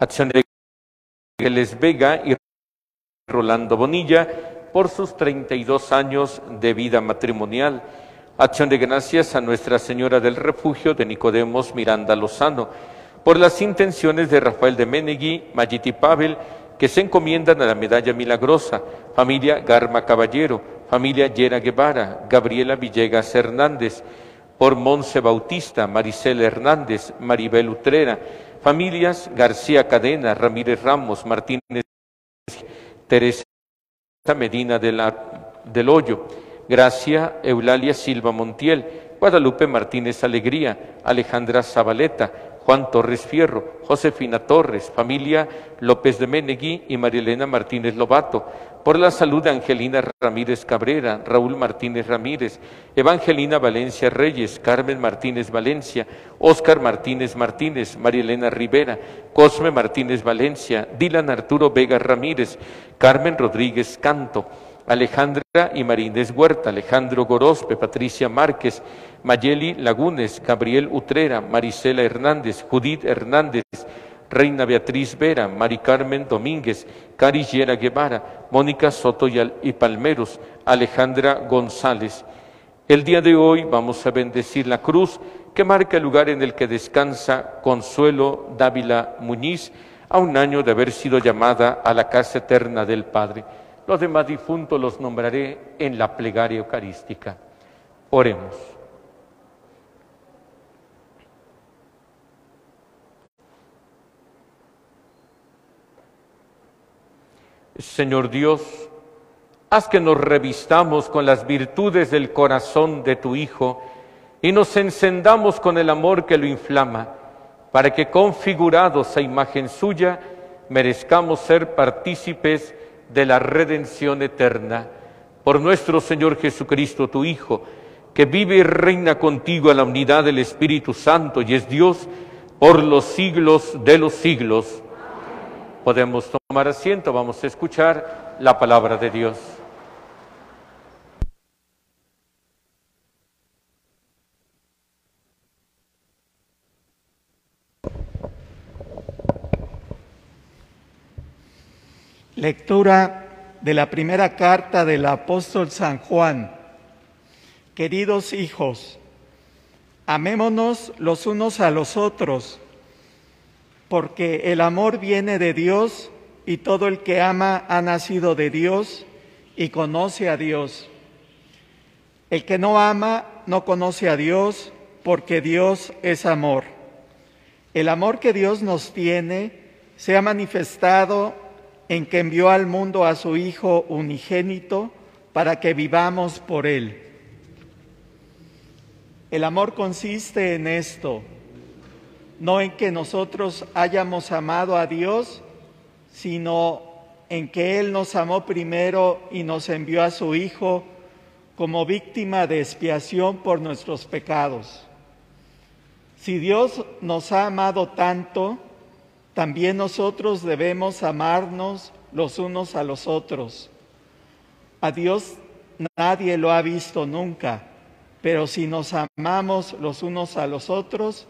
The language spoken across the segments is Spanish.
Acción de Ángeles Vega y Rolando Bonilla por sus 32 años de vida matrimonial. Acción de gracias a Nuestra Señora del Refugio de Nicodemos Miranda Lozano por las intenciones de Rafael de Menegui, Mayiti Pavel, que se encomiendan a la medalla milagrosa, familia Garma Caballero, familia Yera Guevara, Gabriela Villegas Hernández, por Monse Bautista, Maricela Hernández, Maribel Utrera, familias García Cadena, Ramírez Ramos, Martínez, Teresa Medina del Hoyo, Gracia Eulalia Silva Montiel, Guadalupe Martínez Alegría, Alejandra Zabaleta, Juan Torres Fierro, Josefina Torres, familia López de Menegui y Marielena Martínez Lobato, por la salud de Angelina Ramírez Cabrera, Raúl Martínez Ramírez, Evangelina Valencia Reyes, Carmen Martínez Valencia, Óscar Martínez Martínez, Marielena Rivera, Cosme Martínez Valencia, Dylan Arturo Vega Ramírez, Carmen Rodríguez Canto, Alejandra y Marínez Huerta, Alejandro Gorospe, Patricia Márquez, Mayeli Lagunes, Gabriel Utrera, Marisela Hernández, Judith Hernández, Reina Beatriz Vera, Mari Carmen Domínguez, Cari Guevara, Mónica Soto y Palmeros, Alejandra González. El día de hoy vamos a bendecir la cruz que marca el lugar en el que descansa Consuelo Dávila Muñiz, a un año de haber sido llamada a la casa eterna del Padre. Los demás difuntos los nombraré en la plegaria eucarística. Oremos. Señor Dios, haz que nos revistamos con las virtudes del corazón de tu Hijo y nos encendamos con el amor que lo inflama, para que configurados a imagen suya merezcamos ser partícipes de la redención eterna. Por nuestro Señor Jesucristo, tu Hijo, que vive y reina contigo en la unidad del Espíritu Santo y es Dios por los siglos de los siglos. Podemos tomar asiento, vamos a escuchar la palabra de Dios. Lectura de la primera carta del apóstol San Juan. Queridos hijos, amémonos los unos a los otros, porque el amor viene de Dios y todo el que ama ha nacido de Dios y conoce a Dios. El que no ama no conoce a Dios porque Dios es amor. El amor que Dios nos tiene se ha manifestado en que envió al mundo a su Hijo unigénito para que vivamos por Él. El amor consiste en esto, no en que nosotros hayamos amado a Dios, sino en que Él nos amó primero y nos envió a su Hijo como víctima de expiación por nuestros pecados. Si Dios nos ha amado tanto, también nosotros debemos amarnos los unos a los otros. A Dios nadie lo ha visto nunca, pero si nos amamos los unos a los otros,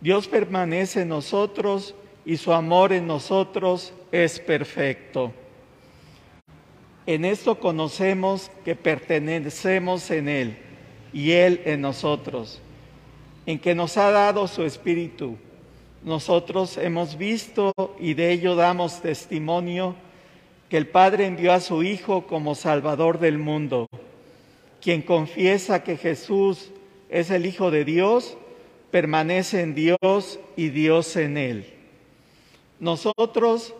Dios permanece en nosotros y su amor en nosotros es perfecto. En esto conocemos que pertenecemos en Él y Él en nosotros, en que nos ha dado su Espíritu nosotros hemos visto y de ello damos testimonio que el Padre envió a su Hijo como Salvador del mundo. Quien confiesa que Jesús es el Hijo de Dios, permanece en Dios y Dios en él. Nosotros,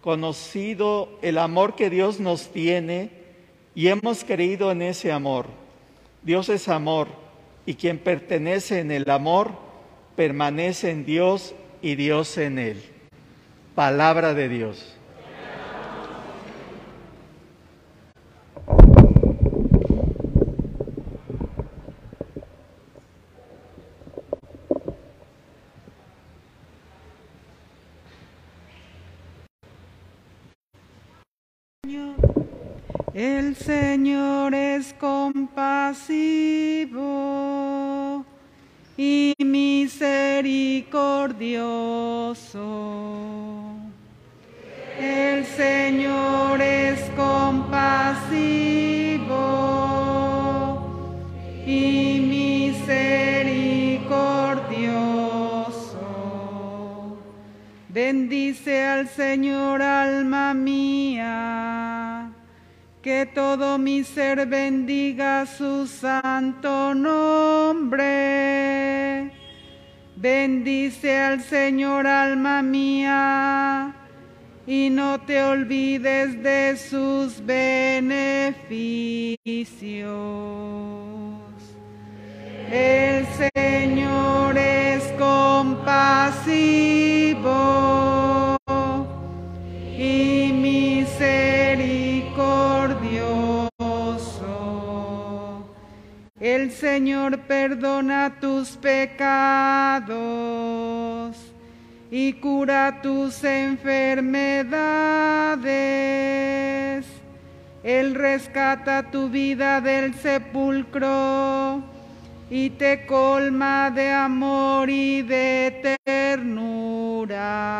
conocido el amor que Dios nos tiene y hemos creído en ese amor. Dios es amor y quien pertenece en el amor permanece en Dios y Dios en él. Palabra de Dios. El Señor es compasivo y misericordioso. El Señor es compasivo y misericordioso. Bendice al Señor alma mía que todo mi ser bendiga su santo nombre. Bendice al Señor alma mía y no te olvides de sus beneficios. El Señor es compasivo Señor perdona tus pecados y cura tus enfermedades. Él rescata tu vida del sepulcro y te colma de amor y de ternura.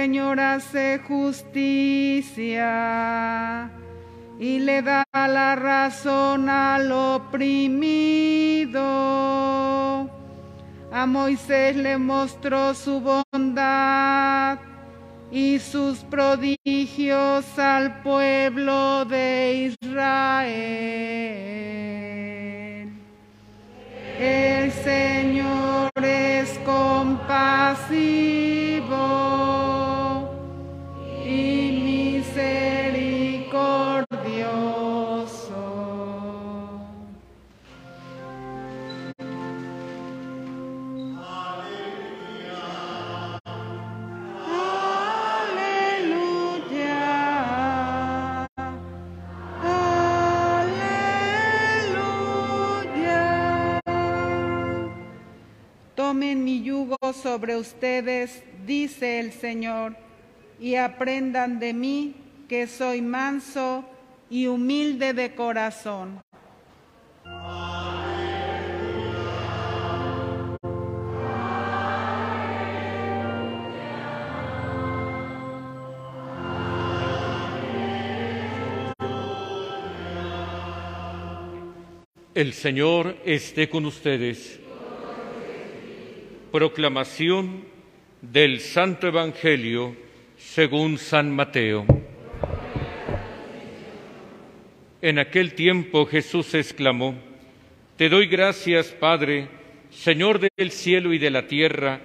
Señor hace justicia y le da la razón al oprimido. A Moisés le mostró su bondad y sus prodigios al pueblo de Israel. El Señor es compasivo y misericordioso. Aleluya. Aleluya. Tomen mi yugo sobre ustedes, dice el Señor, y aprendan de mí que soy manso y humilde de corazón. El Señor esté con ustedes. Proclamación del Santo Evangelio según San Mateo. En aquel tiempo Jesús exclamó, Te doy gracias, Padre, Señor del cielo y de la tierra,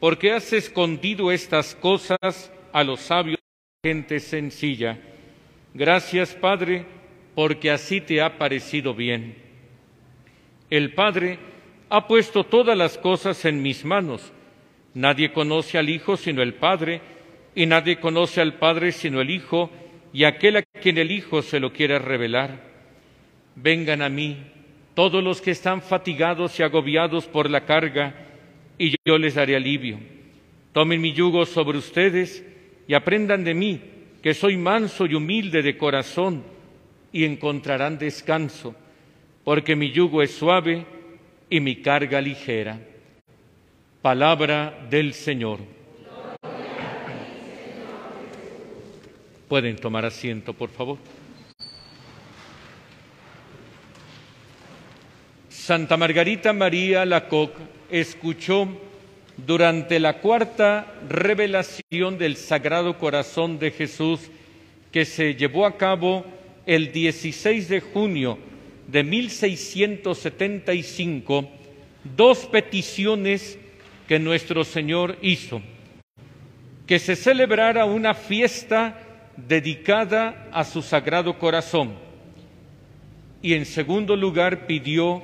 porque has escondido estas cosas a los sabios y a la gente sencilla. Gracias, Padre, porque así te ha parecido bien. El Padre ha puesto todas las cosas en mis manos. Nadie conoce al Hijo sino el Padre, y nadie conoce al Padre sino el Hijo, y aquel a quien el Hijo se lo quiere revelar. Vengan a mí todos los que están fatigados y agobiados por la carga, y yo les daré alivio. Tomen mi yugo sobre ustedes y aprendan de mí, que soy manso y humilde de corazón, y encontrarán descanso porque mi yugo es suave y mi carga ligera. Palabra del Señor. Pueden tomar asiento, por favor. Santa Margarita María Lacoque escuchó durante la cuarta revelación del Sagrado Corazón de Jesús que se llevó a cabo el 16 de junio de 1675 dos peticiones que nuestro Señor hizo. Que se celebrara una fiesta dedicada a su sagrado corazón. Y en segundo lugar pidió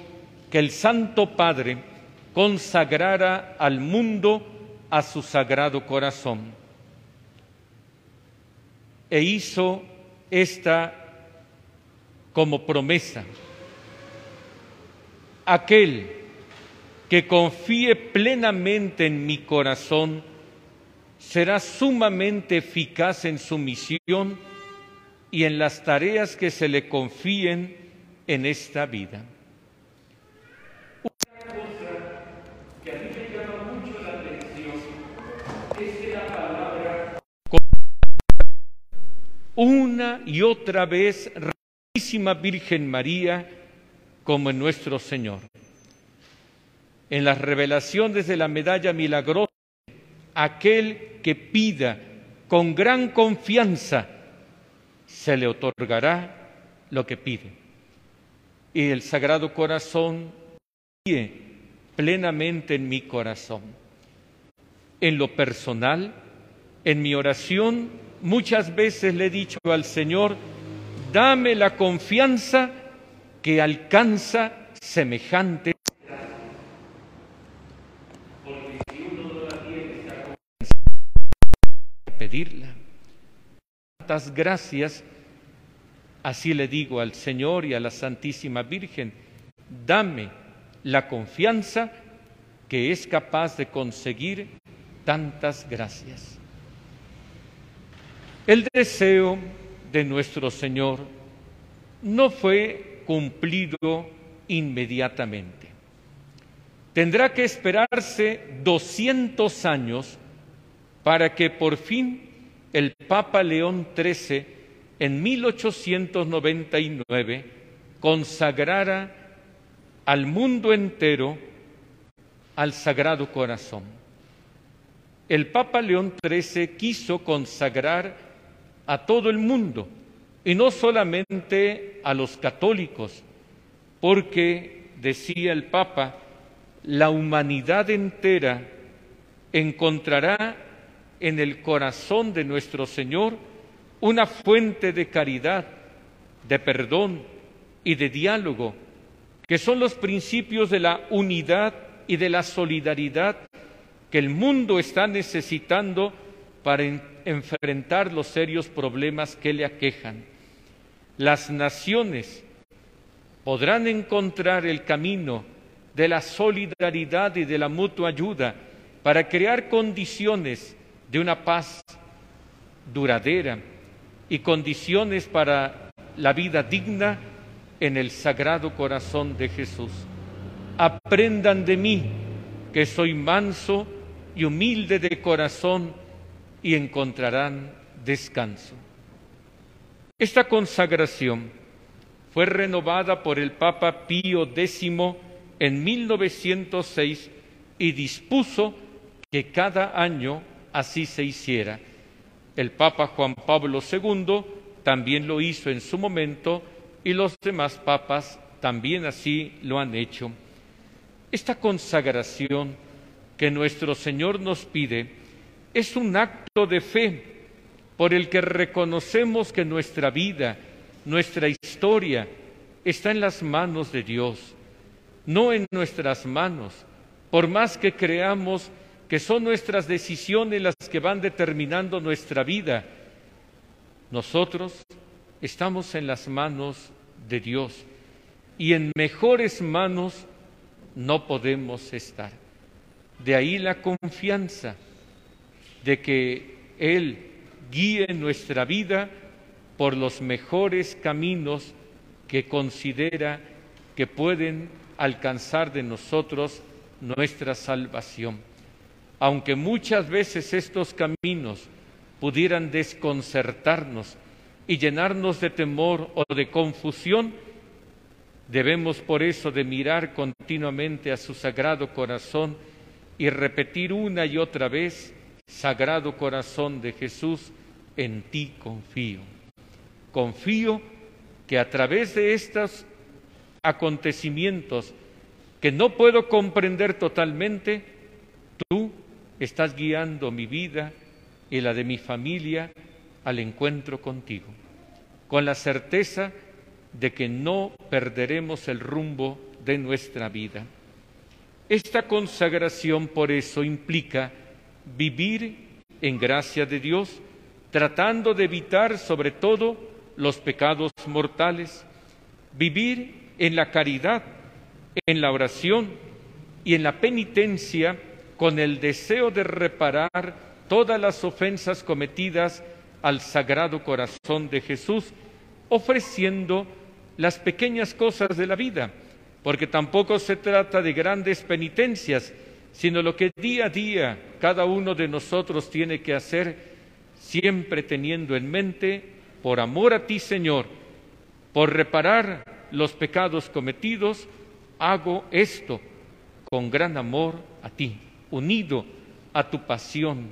que el Santo Padre consagrara al mundo a su sagrado corazón. E hizo esta como promesa aquel que confíe plenamente en mi corazón, será sumamente eficaz en su misión y en las tareas que se le confíen en esta vida. una y otra vez, Santísima Virgen María, como en nuestro Señor. En las revelaciones de la medalla milagrosa, aquel que pida con gran confianza, se le otorgará lo que pide. Y el Sagrado Corazón vive plenamente en mi corazón. En lo personal, en mi oración, muchas veces le he dicho al Señor, dame la confianza que alcanza semejante. Tantas gracias, así le digo al Señor y a la Santísima Virgen, dame la confianza que es capaz de conseguir tantas gracias. El deseo de nuestro Señor no fue cumplido inmediatamente. Tendrá que esperarse 200 años para que por fin el Papa León XIII en 1899 consagrara al mundo entero al Sagrado Corazón. El Papa León XIII quiso consagrar a todo el mundo y no solamente a los católicos, porque, decía el Papa, la humanidad entera encontrará en el corazón de nuestro Señor una fuente de caridad, de perdón y de diálogo, que son los principios de la unidad y de la solidaridad que el mundo está necesitando para enfrentar los serios problemas que le aquejan. Las naciones podrán encontrar el camino de la solidaridad y de la mutua ayuda para crear condiciones de una paz duradera y condiciones para la vida digna en el sagrado corazón de Jesús. Aprendan de mí, que soy manso y humilde de corazón, y encontrarán descanso. Esta consagración fue renovada por el Papa Pío X en 1906 y dispuso que cada año así se hiciera. El Papa Juan Pablo II también lo hizo en su momento y los demás papas también así lo han hecho. Esta consagración que nuestro Señor nos pide es un acto de fe por el que reconocemos que nuestra vida, nuestra historia está en las manos de Dios, no en nuestras manos, por más que creamos que son nuestras decisiones las que van determinando nuestra vida. Nosotros estamos en las manos de Dios y en mejores manos no podemos estar. De ahí la confianza de que Él guíe nuestra vida por los mejores caminos que considera que pueden alcanzar de nosotros nuestra salvación. Aunque muchas veces estos caminos pudieran desconcertarnos y llenarnos de temor o de confusión, debemos por eso de mirar continuamente a su sagrado corazón y repetir una y otra vez Sagrado Corazón de Jesús, en ti confío. Confío que a través de estos acontecimientos que no puedo comprender totalmente, tú estás guiando mi vida y la de mi familia al encuentro contigo, con la certeza de que no perderemos el rumbo de nuestra vida. Esta consagración por eso implica vivir en gracia de Dios, tratando de evitar sobre todo los pecados mortales, vivir en la caridad, en la oración y en la penitencia con el deseo de reparar todas las ofensas cometidas al Sagrado Corazón de Jesús, ofreciendo las pequeñas cosas de la vida, porque tampoco se trata de grandes penitencias, sino lo que día a día cada uno de nosotros tiene que hacer, siempre teniendo en mente, por amor a ti Señor, por reparar los pecados cometidos, hago esto con gran amor a ti, unido a tu pasión.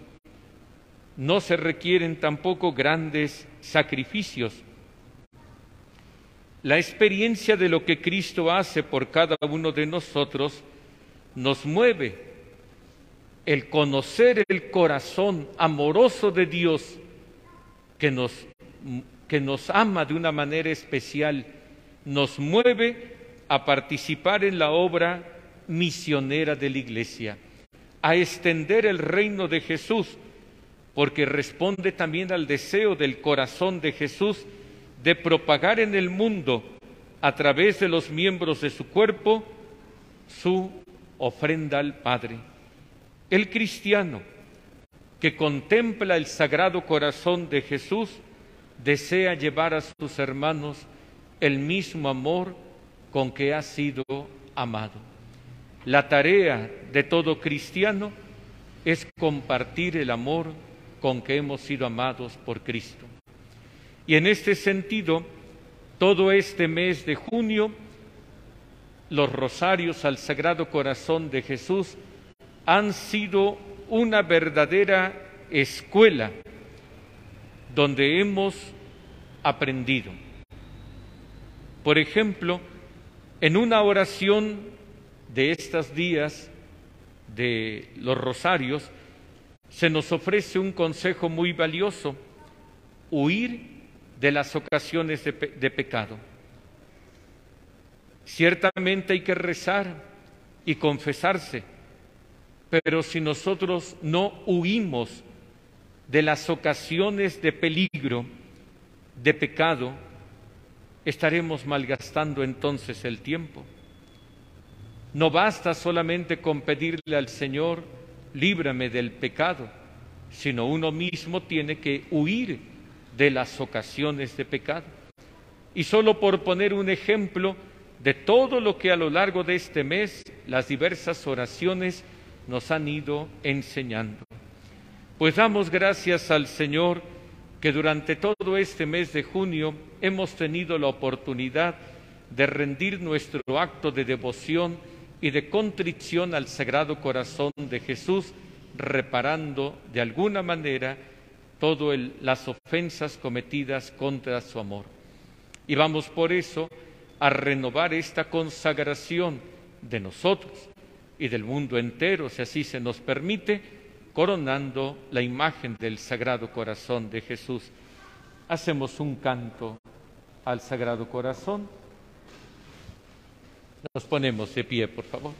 No se requieren tampoco grandes sacrificios. La experiencia de lo que Cristo hace por cada uno de nosotros nos mueve. El conocer el corazón amoroso de Dios que nos, que nos ama de una manera especial, nos mueve a participar en la obra misionera de la Iglesia, a extender el reino de Jesús, porque responde también al deseo del corazón de Jesús de propagar en el mundo, a través de los miembros de su cuerpo, su ofrenda al Padre. El cristiano que contempla el sagrado corazón de Jesús desea llevar a sus hermanos el mismo amor con que ha sido amado. La tarea de todo cristiano es compartir el amor con que hemos sido amados por Cristo. Y en este sentido, todo este mes de junio, los rosarios al Sagrado Corazón de Jesús han sido una verdadera escuela donde hemos aprendido. Por ejemplo, en una oración de estos días de los rosarios, se nos ofrece un consejo muy valioso, huir de las ocasiones de, de, pecado. Ciertamente hay que rezar y confesarse, pero si nosotros no huimos de las ocasiones de peligro, de pecado, estaremos malgastando entonces el tiempo. No basta solamente con pedirle al Señor, líbrame del pecado, sino uno mismo tiene que huir de las ocasiones de pecado. Y solo por poner un ejemplo de todo lo que a lo largo de este mes las diversas oraciones nos han ido enseñando. Pues damos gracias al Señor que durante todo este mes de junio hemos tenido la oportunidad de rendir nuestro acto de devoción y de contrición al Sagrado Corazón de Jesús, reparando de alguna manera todas las ofensas cometidas contra su amor. Y vamos por eso a renovar esta consagración de nosotros y del mundo entero, si así se nos permite, coronando la imagen del Sagrado Corazón de Jesús. Hacemos un canto al Sagrado Corazón. Nos ponemos de pie, por favor.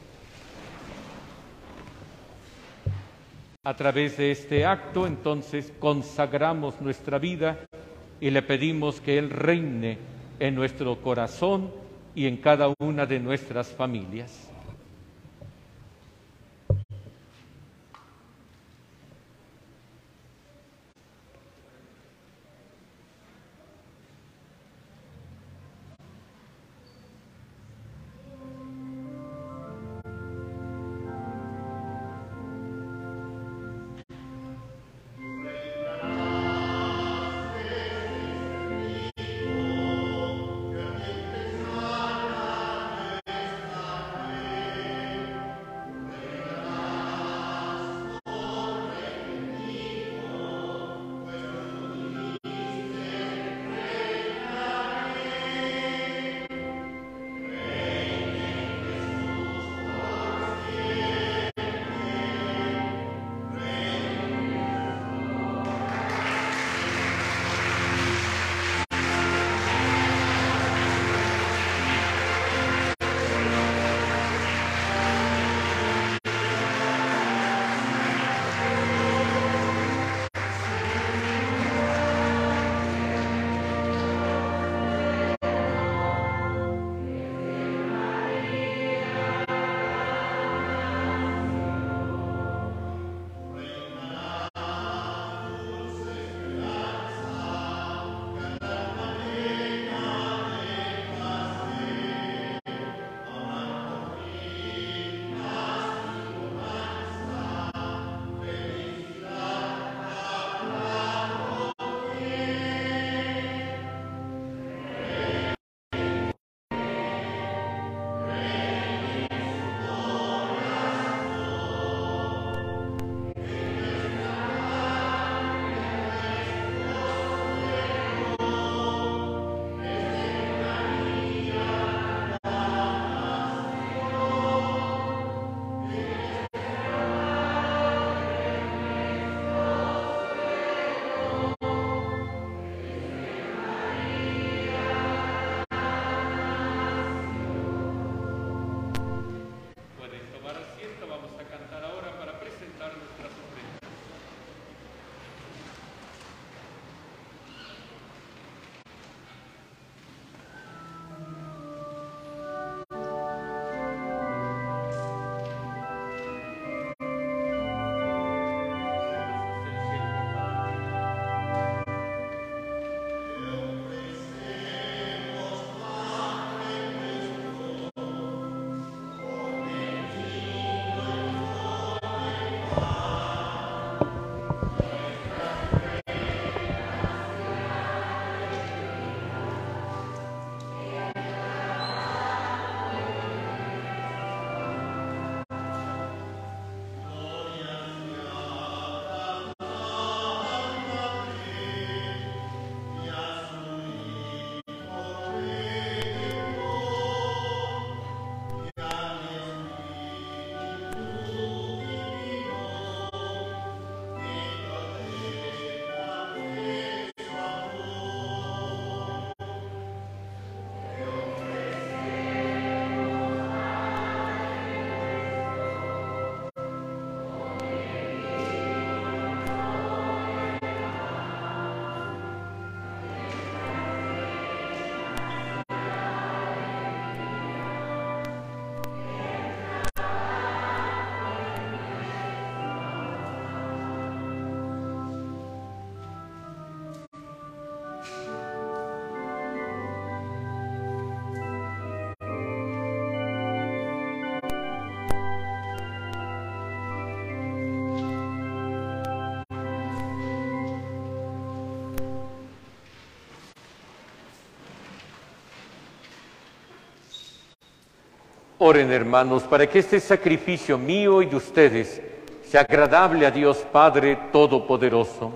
A través de este acto, entonces, consagramos nuestra vida y le pedimos que Él reine en nuestro corazón y en cada una de nuestras familias. Oren hermanos para que este sacrificio mío y de ustedes sea agradable a Dios Padre Todopoderoso.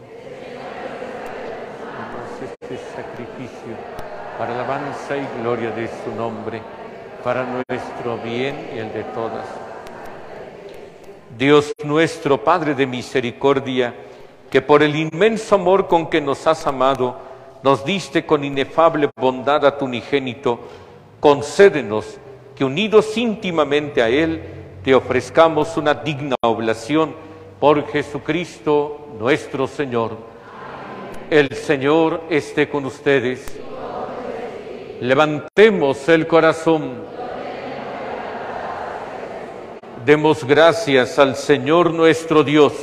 Este sacrificio para alabanza y gloria de su nombre, para nuestro bien y el de todas. Dios nuestro, Padre de misericordia, que por el inmenso amor con que nos has amado, nos diste con inefable bondad a tu unigénito, concédenos que unidos íntimamente a Él, te ofrezcamos una digna oblación por Jesucristo nuestro Señor. El Señor esté con ustedes. Levantemos el corazón. Demos gracias al Señor nuestro Dios.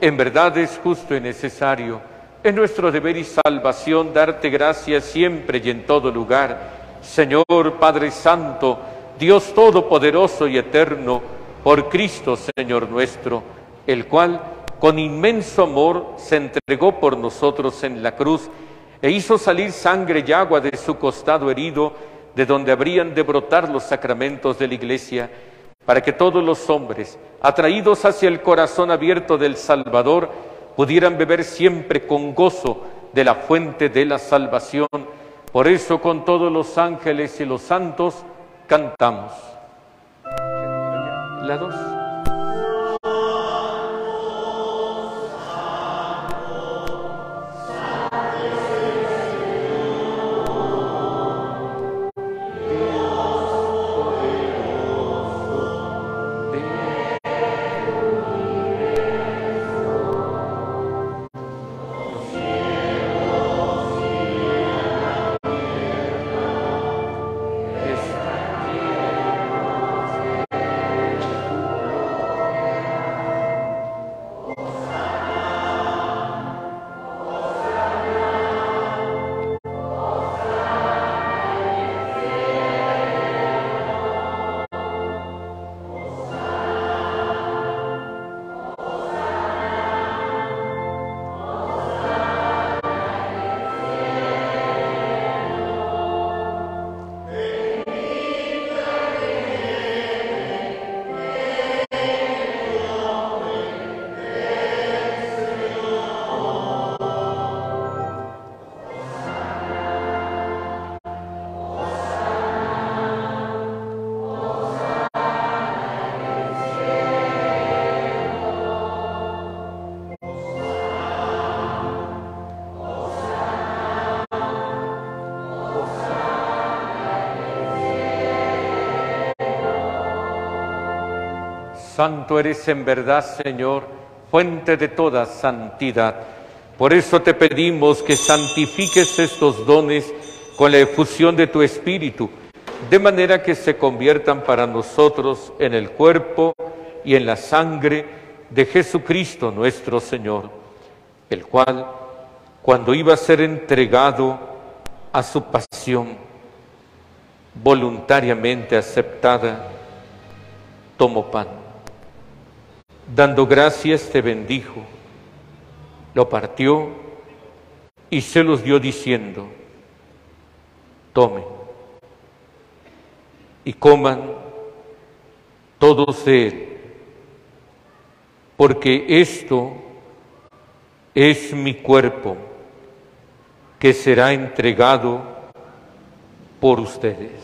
En verdad es justo y necesario, es nuestro deber y salvación darte gracias siempre y en todo lugar. Señor Padre Santo, Dios Todopoderoso y Eterno, por Cristo Señor nuestro, el cual con inmenso amor se entregó por nosotros en la cruz e hizo salir sangre y agua de su costado herido, de donde habrían de brotar los sacramentos de la Iglesia, para que todos los hombres, atraídos hacia el corazón abierto del Salvador, pudieran beber siempre con gozo de la fuente de la salvación. Por eso con todos los ángeles y los santos cantamos. La dos. Santo eres en verdad, Señor, fuente de toda santidad. Por eso te pedimos que santifiques estos dones con la efusión de tu Espíritu, de manera que se conviertan para nosotros en el cuerpo y en la sangre de Jesucristo nuestro Señor, el cual, cuando iba a ser entregado a su pasión voluntariamente aceptada, tomó pan Dando gracias te bendijo, lo partió y se los dio diciendo, tomen y coman todos de él, porque esto es mi cuerpo que será entregado por ustedes.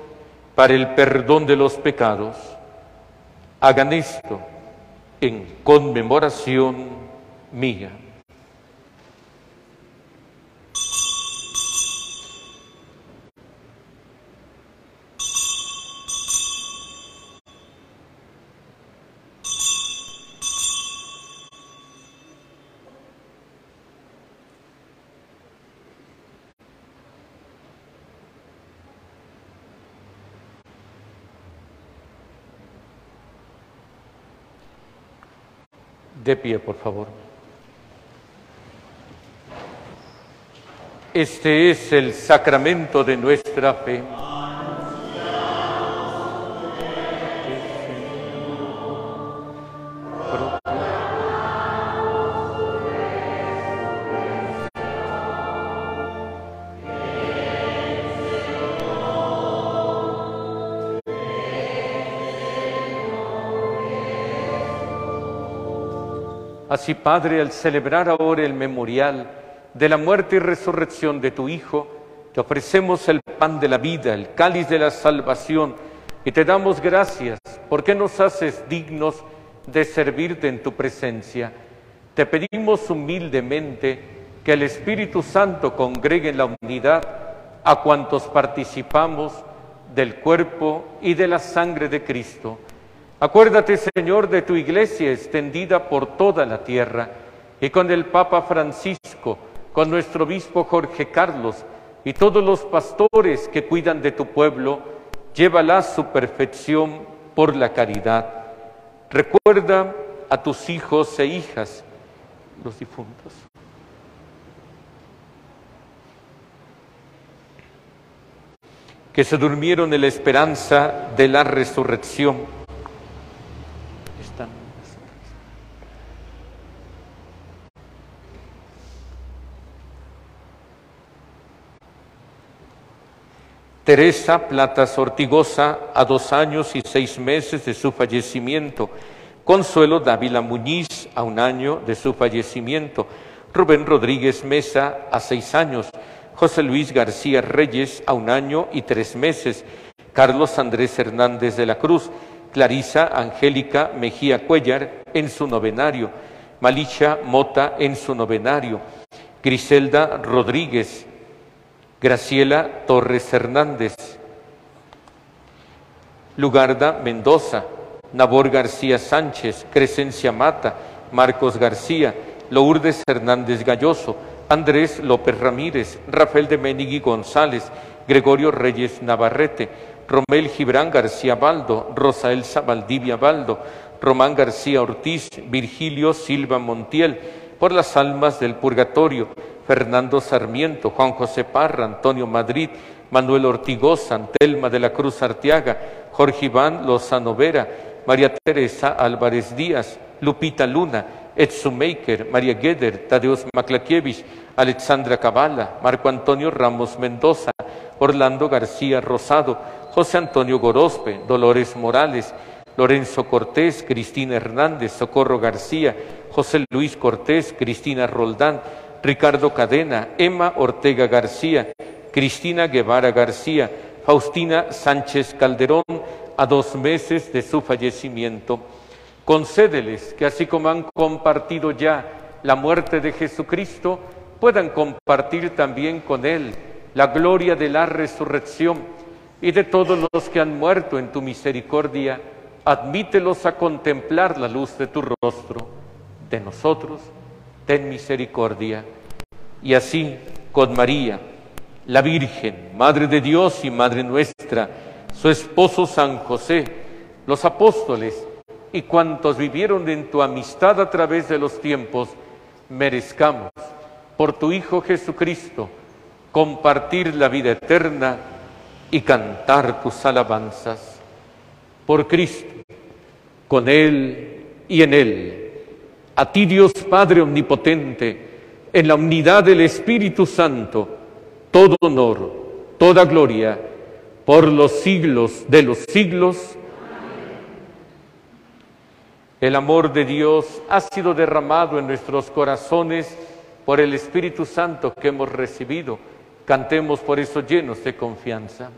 para el perdón de los pecados. Hagan esto en conmemoración mía. De pie, por favor. Este es el sacramento de nuestra fe. Así, Padre, al celebrar ahora el memorial de la muerte y resurrección de tu Hijo, te ofrecemos el pan de la vida, el cáliz de la salvación, y te damos gracias porque nos haces dignos de servirte en tu presencia. Te pedimos humildemente que el Espíritu Santo congregue en la unidad a cuantos participamos del cuerpo y de la sangre de Cristo Acuérdate, Señor, de tu iglesia extendida por toda la tierra y con el Papa Francisco, con nuestro obispo Jorge Carlos y todos los pastores que cuidan de tu pueblo, llévala a su perfección por la caridad. Recuerda a tus hijos e hijas, los difuntos. que se durmieron en la esperanza de la resurrección Teresa Platas Ortigosa, a dos años y seis meses de su fallecimiento. Consuelo Dávila Muñiz, a un año de su fallecimiento. Rubén Rodríguez Mesa, a seis años. José Luis García Reyes, a un año y tres meses. Carlos Andrés Hernández de la Cruz. Clarisa Angélica Mejía Cuellar, en su novenario. Malicha Mota, en su novenario. Griselda Rodríguez, Graciela Torres Hernández, Lugarda Mendoza, Nabor García Sánchez, Crescencia Mata, Marcos García, Lourdes Hernández Galloso, Andrés López Ramírez, Rafael de Menigui González, Gregorio Reyes Navarrete, Romel Gibran García Baldo, Rosa Elsa Valdivia Baldo, Román García Ortiz, Virgilio Silva Montiel, por las almas del purgatorio, Fernando Sarmiento, Juan José Parra, Antonio Madrid, Manuel Ortigosa, Antelma de la Cruz Arteaga, Jorge Iván Lozano Vera, María Teresa Álvarez Díaz, Lupita Luna, Edson Maker, María Geder, Tadeusz Maklakiewicz, Alexandra Cabala, Marco Antonio Ramos Mendoza, Orlando García Rosado, José Antonio Gorospe, Dolores Morales, Lorenzo Cortés, Cristina Hernández, Socorro García, José Luis Cortés, Cristina Roldán, Ricardo Cadena, Emma Ortega García, Cristina Guevara García, Faustina Sánchez Calderón, a dos meses de su fallecimiento. Concédeles que así como han compartido ya la muerte de Jesucristo, puedan compartir también con Él la gloria de la resurrección y de todos los que han muerto en tu misericordia, admítelos a contemplar la luz de tu rostro. De nosotros, ten misericordia. Y así, con María, la Virgen, Madre de Dios y Madre nuestra, su esposo San José, los apóstoles y cuantos vivieron en tu amistad a través de los tiempos, merezcamos, por tu Hijo Jesucristo, compartir la vida eterna y cantar tus alabanzas. Por Cristo, con Él y en Él a ti Dios Padre Omnipotente, en la unidad del Espíritu Santo, todo honor, toda gloria, por los siglos de los siglos. El amor de Dios ha sido derramado en nuestros corazones por el Espíritu Santo que hemos recibido. Cantemos por eso llenos de confianza.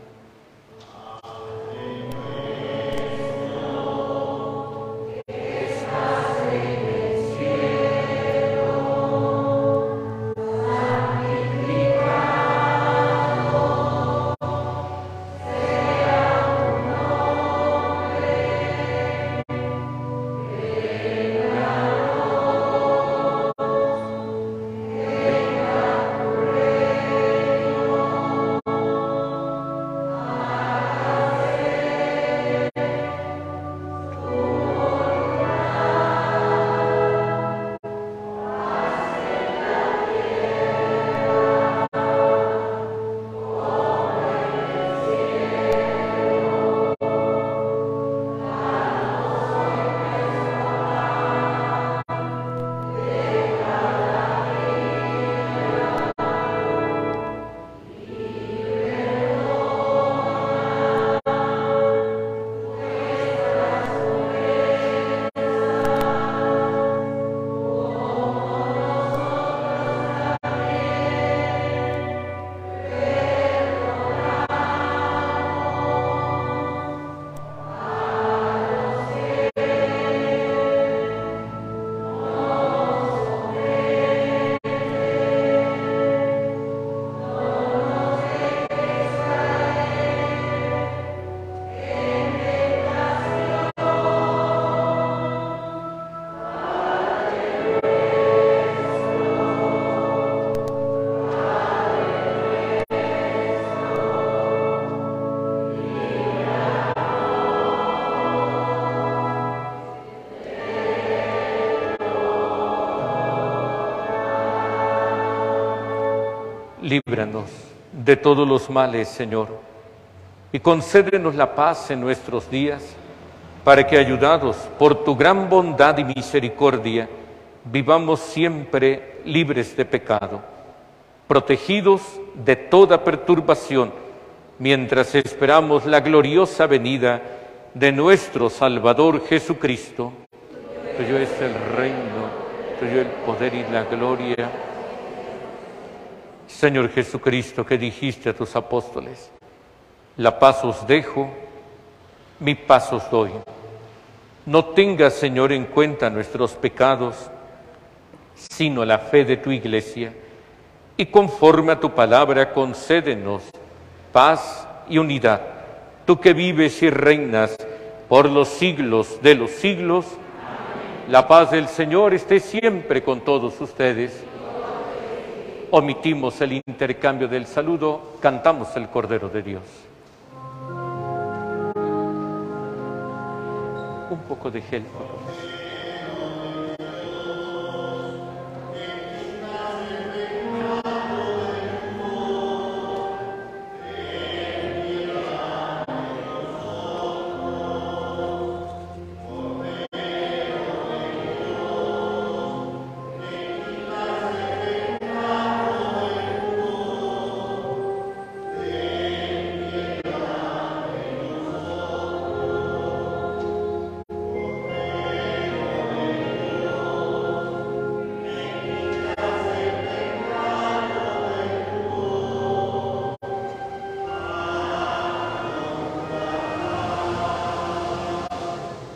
Líbranos de todos los males, Señor, y concédenos la paz en nuestros días, para que, ayudados por tu gran bondad y misericordia, vivamos siempre libres de pecado, protegidos de toda perturbación, mientras esperamos la gloriosa venida de nuestro Salvador Jesucristo. Tuyo es el reino, tuyo el poder y la gloria. Señor Jesucristo, que dijiste a tus apóstoles, la paz os dejo, mi paz os doy. No tengas, Señor, en cuenta nuestros pecados, sino la fe de tu iglesia, y conforme a tu palabra concédenos paz y unidad. Tú que vives y reinas por los siglos de los siglos, la paz del Señor esté siempre con todos ustedes. Omitimos el intercambio del saludo, cantamos el Cordero de Dios. Un poco de gel,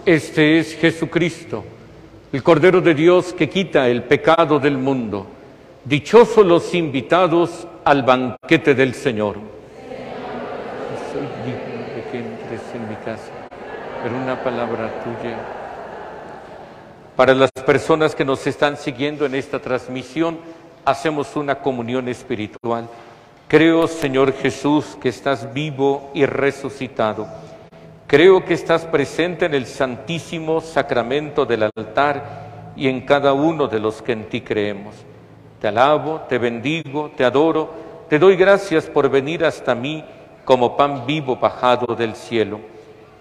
Este es Jesucristo, el Cordero de Dios que quita el pecado del mundo. Dichosos los invitados al banquete del Señor. Soy digno de que entres en mi casa, pero una palabra tuya. Para las personas que nos están siguiendo en esta transmisión, hacemos una comunión espiritual. Creo, Señor Jesús, que estás vivo y resucitado. Creo que estás presente en el santísimo sacramento del altar y en cada uno de los que en ti creemos. Te alabo, te bendigo, te adoro, te doy gracias por venir hasta mí como pan vivo bajado del cielo.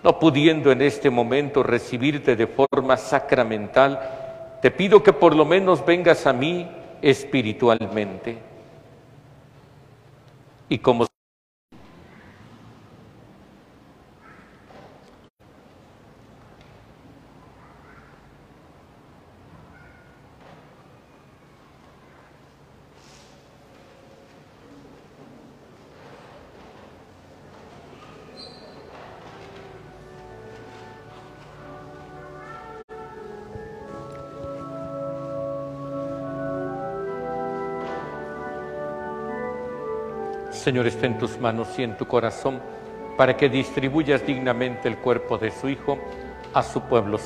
No pudiendo en este momento recibirte de forma sacramental, te pido que por lo menos vengas a mí espiritualmente. Y como Señor, está en tus manos y en tu corazón para que distribuyas dignamente el cuerpo de su Hijo a su pueblo.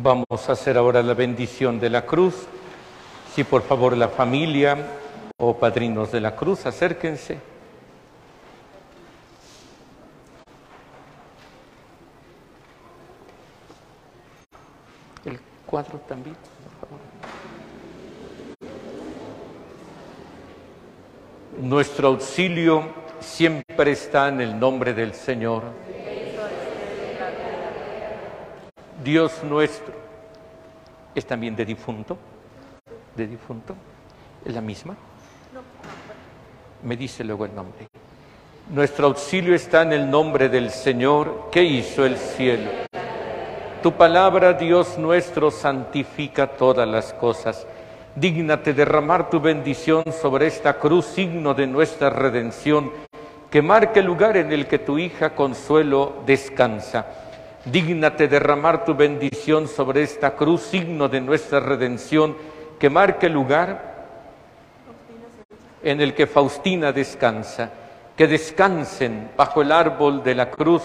Vamos a hacer ahora la bendición de la cruz. Si por favor la familia o padrinos de la cruz, acérquense. El cuadro también, por favor. Nuestro auxilio siempre está en el nombre del Señor. Dios nuestro. ¿Es también de difunto? ¿De difunto? ¿Es la misma? Me dice luego el nombre. Nuestro auxilio está en el nombre del Señor que hizo el cielo. Tu palabra, Dios nuestro, santifica todas las cosas. Dígnate derramar tu bendición sobre esta cruz, signo de nuestra redención, que marque el lugar en el que tu hija Consuelo descansa. Dígnate derramar tu bendición sobre esta cruz, signo de nuestra redención, que marque el lugar en el que Faustina descansa. Que descansen bajo el árbol de la cruz,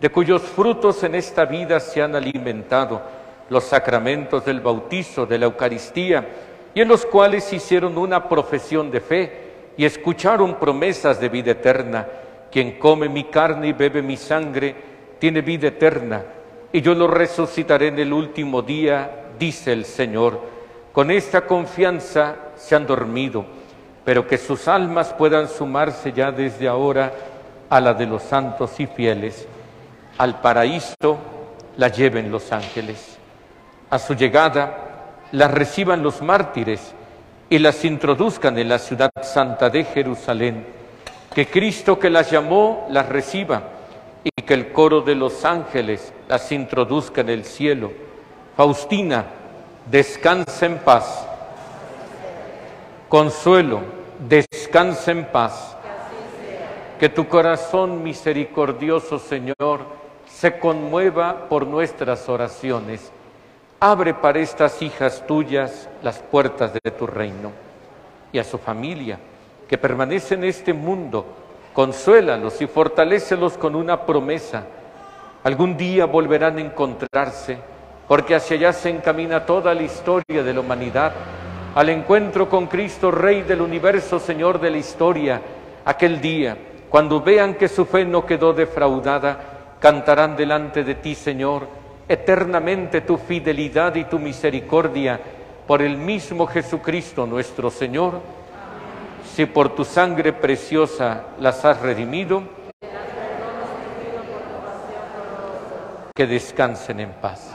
de cuyos frutos en esta vida se han alimentado los sacramentos del bautizo, de la Eucaristía, y en los cuales hicieron una profesión de fe y escucharon promesas de vida eterna. Quien come mi carne y bebe mi sangre, tiene vida eterna, y yo lo resucitaré en el último día, dice el Señor. Con esta confianza se han dormido, pero que sus almas puedan sumarse ya desde ahora a la de los santos y fieles. Al paraíso la lleven los ángeles. A su llegada las reciban los mártires y las introduzcan en la ciudad santa de Jerusalén. Que Cristo que las llamó las reciba y que el coro de los ángeles las introduzca en el cielo. Faustina, descansa en paz. Consuelo, descansa en paz. Que tu corazón misericordioso, Señor, se conmueva por nuestras oraciones. Abre para estas hijas tuyas las puertas de tu reino y a su familia, que permanece en este mundo Consuélalos y fortalécelos con una promesa. Algún día volverán a encontrarse, porque hacia allá se encamina toda la historia de la humanidad, al encuentro con Cristo, Rey del universo, Señor de la historia. Aquel día, cuando vean que su fe no quedó defraudada, cantarán delante de ti, Señor, eternamente tu fidelidad y tu misericordia por el mismo Jesucristo nuestro Señor si por tu sangre preciosa las has redimido, que descansen en paz.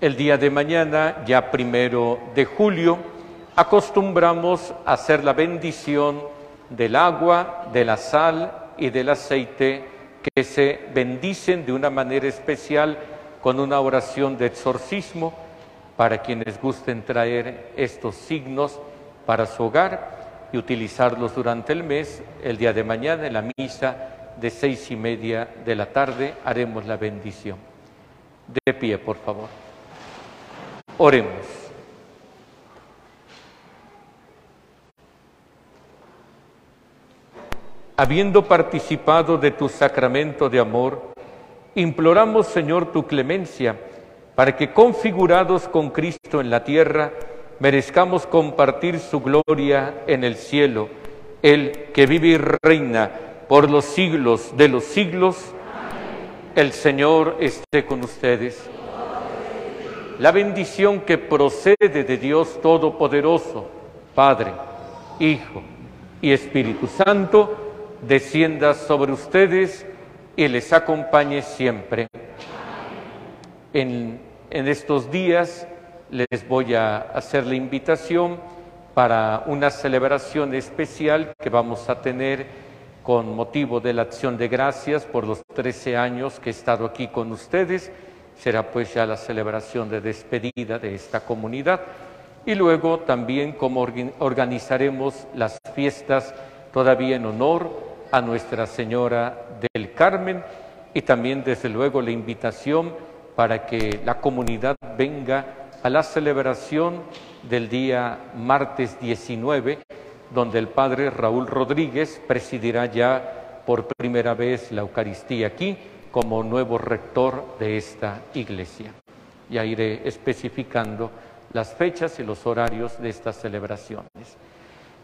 El día de mañana, ya primero de julio, acostumbramos a hacer la bendición del agua, de la sal y del aceite que se bendicen de una manera especial con una oración de exorcismo para quienes gusten traer estos signos para su hogar y utilizarlos durante el mes. El día de mañana en la misa de seis y media de la tarde haremos la bendición. De pie, por favor. Oremos. Habiendo participado de tu sacramento de amor, imploramos, Señor, tu clemencia, para que configurados con Cristo en la tierra, merezcamos compartir su gloria en el cielo, el que vive y reina por los siglos de los siglos. El Señor esté con ustedes. La bendición que procede de Dios Todopoderoso, Padre, Hijo y Espíritu Santo, descienda sobre ustedes y les acompañe siempre. En, estos días les voy a hacer la invitación para una celebración especial que vamos a tener con motivo de la acción de gracias por los 13 años que he estado aquí con ustedes. Será pues ya la celebración de despedida de esta comunidad. Y luego también como organizaremos las fiestas todavía en honor a Nuestra Señora del Carmen y también desde luego la invitación para que la comunidad venga a la celebración del día martes 19 donde el Padre Raúl Rodríguez presidirá ya por primera vez la Eucaristía aquí como nuevo rector de esta iglesia. Ya iré especificando las fechas y los horarios de estas celebraciones.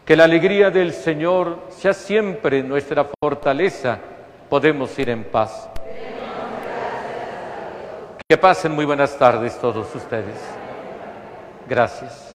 Que la alegría del Señor sea siempre nuestra fortaleza. Podemos ir en paz. Que pasen muy buenas tardes todos ustedes. Gracias.